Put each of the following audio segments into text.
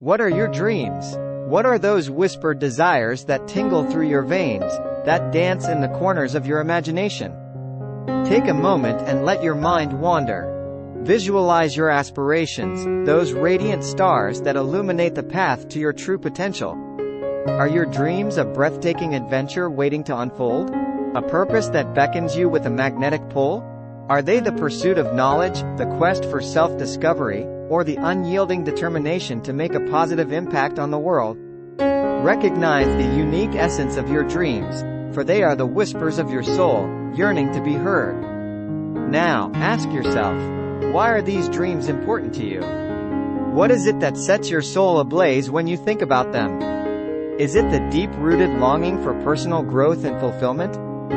What are your dreams? What are those whispered desires that tingle through your veins, that dance in the corners of your imagination? Take a moment and let your mind wander. Visualize your aspirations, those radiant stars that illuminate the path to your true potential. Are your dreams a breathtaking adventure waiting to unfold? A purpose that beckons you with a magnetic pull? Are they the pursuit of knowledge, the quest for self-discovery, or the unyielding determination to make a positive impact on the world? Recognize the unique essence of your dreams, for they are the whispers of your soul, yearning to be heard. Now, ask yourself, why are these dreams important to you? What is it that sets your soul ablaze when you think about them? Is it the deep-rooted longing for personal growth and fulfillment?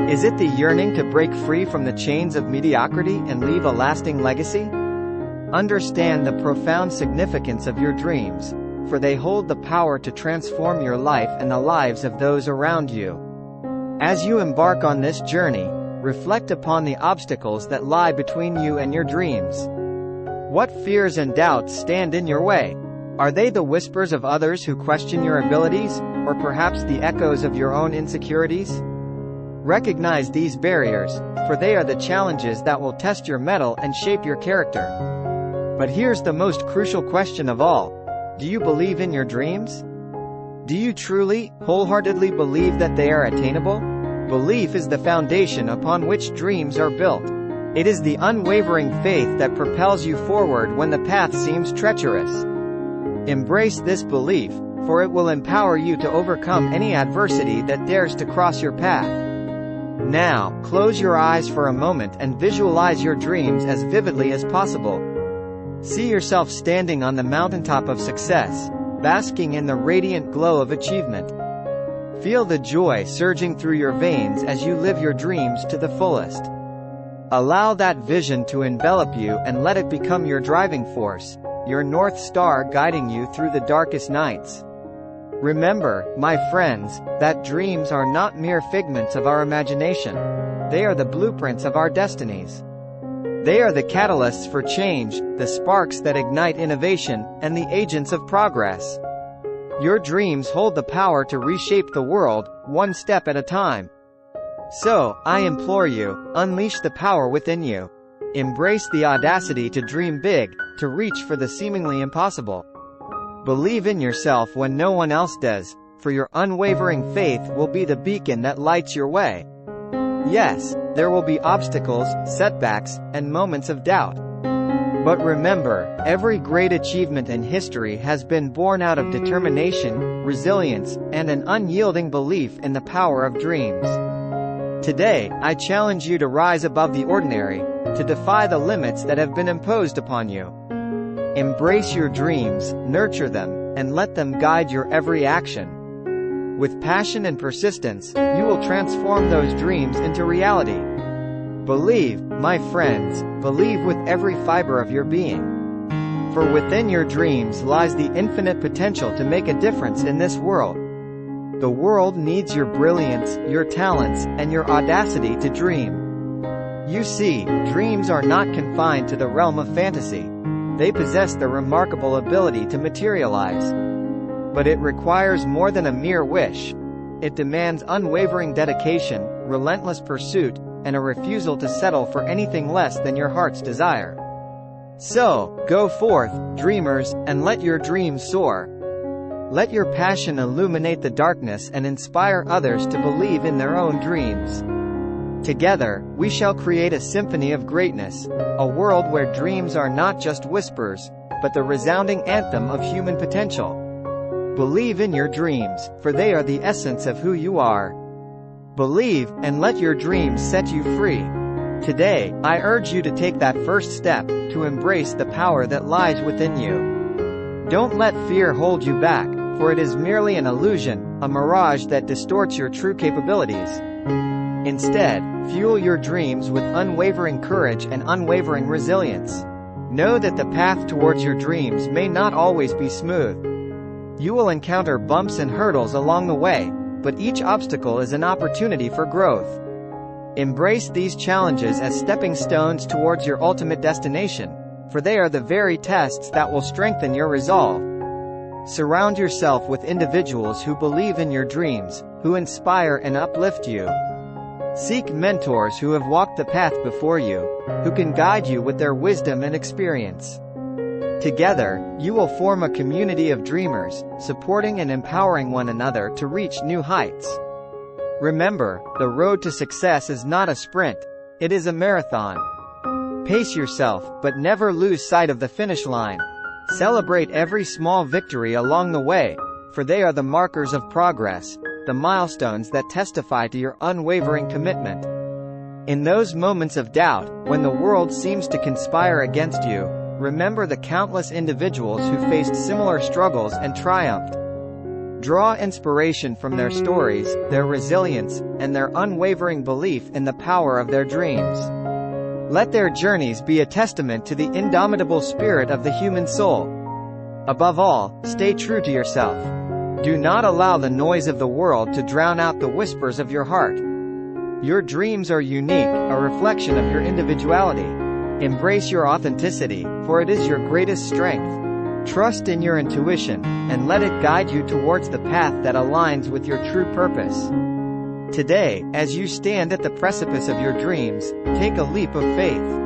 Is it the yearning to break free from the chains of mediocrity and leave a lasting legacy? Understand the profound significance of your dreams, for they hold the power to transform your life and the lives of those around you. As you embark on this journey, reflect upon the obstacles that lie between you and your dreams. What fears and doubts stand in your way? Are they the whispers of others who question your abilities, or perhaps the echoes of your own insecurities? Recognize these barriers, for they are the challenges that will test your mettle and shape your character. But here's the most crucial question of all. Do you believe in your dreams? Do you truly, wholeheartedly believe that they are attainable? Belief is the foundation upon which dreams are built. It is the unwavering faith that propels you forward when the path seems treacherous. Embrace this belief, for it will empower you to overcome any adversity that dares to cross your path. Now, close your eyes for a moment and visualize your dreams as vividly as possible. See yourself standing on the mountaintop of success, basking in the radiant glow of achievement. Feel the joy surging through your veins as you live your dreams to the fullest. Allow that vision to envelop you and let it become your driving force, your North Star guiding you through the darkest nights. Remember, my friends, that dreams are not mere figments of our imagination. They are the blueprints of our destinies. They are the catalysts for change, the sparks that ignite innovation, and the agents of progress. Your dreams hold the power to reshape the world, one step at a time. So, I implore you, unleash the power within you. Embrace the audacity to dream big, to reach for the seemingly impossible. Believe in yourself when no one else does, for your unwavering faith will be the beacon that lights your way. Yes, there will be obstacles, setbacks, and moments of doubt. But remember, every great achievement in history has been born out of determination, resilience, and an unyielding belief in the power of dreams. Today, I challenge you to rise above the ordinary, to defy the limits that have been imposed upon you. Embrace your dreams, nurture them, and let them guide your every action. With passion and persistence, you will transform those dreams into reality. Believe, my friends, believe with every fiber of your being. For within your dreams lies the infinite potential to make a difference in this world. The world needs your brilliance, your talents, and your audacity to dream. You see, dreams are not confined to the realm of fantasy they possess the remarkable ability to materialize. But it requires more than a mere wish. It demands unwavering dedication, relentless pursuit, and a refusal to settle for anything less than your heart's desire. So, go forth, dreamers, and let your dreams soar. Let your passion illuminate the darkness and inspire others to believe in their own dreams. Together, we shall create a symphony of greatness, a world where dreams are not just whispers, but the resounding anthem of human potential. Believe in your dreams, for they are the essence of who you are. Believe, and let your dreams set you free. Today, I urge you to take that first step, to embrace the power that lies within you. Don't let fear hold you back, for it is merely an illusion, a mirage that distorts your true capabilities. Instead, fuel your dreams with unwavering courage and unwavering resilience. Know that the path towards your dreams may not always be smooth. You will encounter bumps and hurdles along the way, but each obstacle is an opportunity for growth. Embrace these challenges as stepping stones towards your ultimate destination, for they are the very tests that will strengthen your resolve. Surround yourself with individuals who believe in your dreams, who inspire and uplift you. Seek mentors who have walked the path before you, who can guide you with their wisdom and experience. Together, you will form a community of dreamers, supporting and empowering one another to reach new heights. Remember, the road to success is not a sprint, it is a marathon. Pace yourself, but never lose sight of the finish line. Celebrate every small victory along the way, for they are the markers of progress, the milestones that testify to your unwavering commitment. In those moments of doubt, when the world seems to conspire against you, remember the countless individuals who faced similar struggles and triumphed. Draw inspiration from their stories, their resilience, and their unwavering belief in the power of their dreams. Let their journeys be a testament to the indomitable spirit of the human soul. Above all, stay true to yourself. Do not allow the noise of the world to drown out the whispers of your heart. Your dreams are unique, a reflection of your individuality. Embrace your authenticity, for it is your greatest strength. Trust in your intuition, and let it guide you towards the path that aligns with your true purpose. Today, as you stand at the precipice of your dreams, take a leap of faith.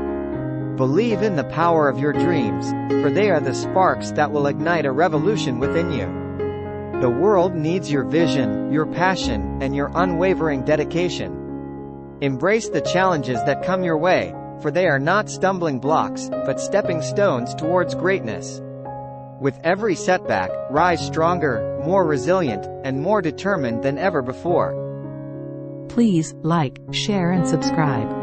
Believe in the power of your dreams, for they are the sparks that will ignite a revolution within you. The world needs your vision, your passion, and your unwavering dedication. Embrace the challenges that come your way, for they are not stumbling blocks, but stepping stones towards greatness. With every setback, rise stronger, more resilient, and more determined than ever before. Please like, share and subscribe.